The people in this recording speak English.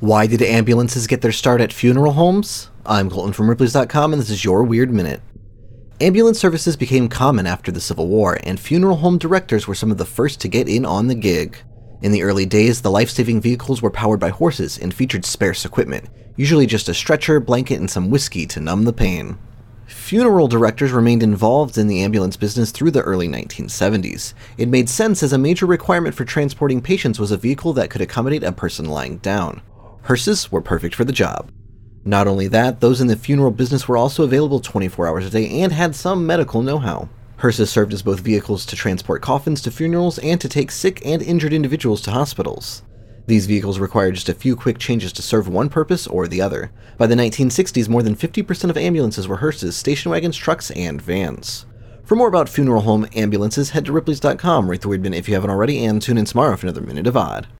Why did ambulances get their start at funeral homes? I'm Colton from Ripley's.com, and this is your Weird Minute. Ambulance services became common after the Civil War, and funeral home directors were some of the first to get in on the gig. In the early days, the life saving vehicles were powered by horses and featured sparse equipment, usually just a stretcher, blanket, and some whiskey to numb the pain. Funeral directors remained involved in the ambulance business through the early 1970s. It made sense as a major requirement for transporting patients was a vehicle that could accommodate a person lying down. Hearses were perfect for the job. Not only that, those in the funeral business were also available 24 hours a day and had some medical know how. Hearses served as both vehicles to transport coffins to funerals and to take sick and injured individuals to hospitals. These vehicles required just a few quick changes to serve one purpose or the other. By the 1960s, more than 50% of ambulances were hearses, station wagons, trucks, and vans. For more about funeral home ambulances, head to Ripley's.com, rate the Weird Minute if you haven't already, and tune in tomorrow for another Minute of Odd.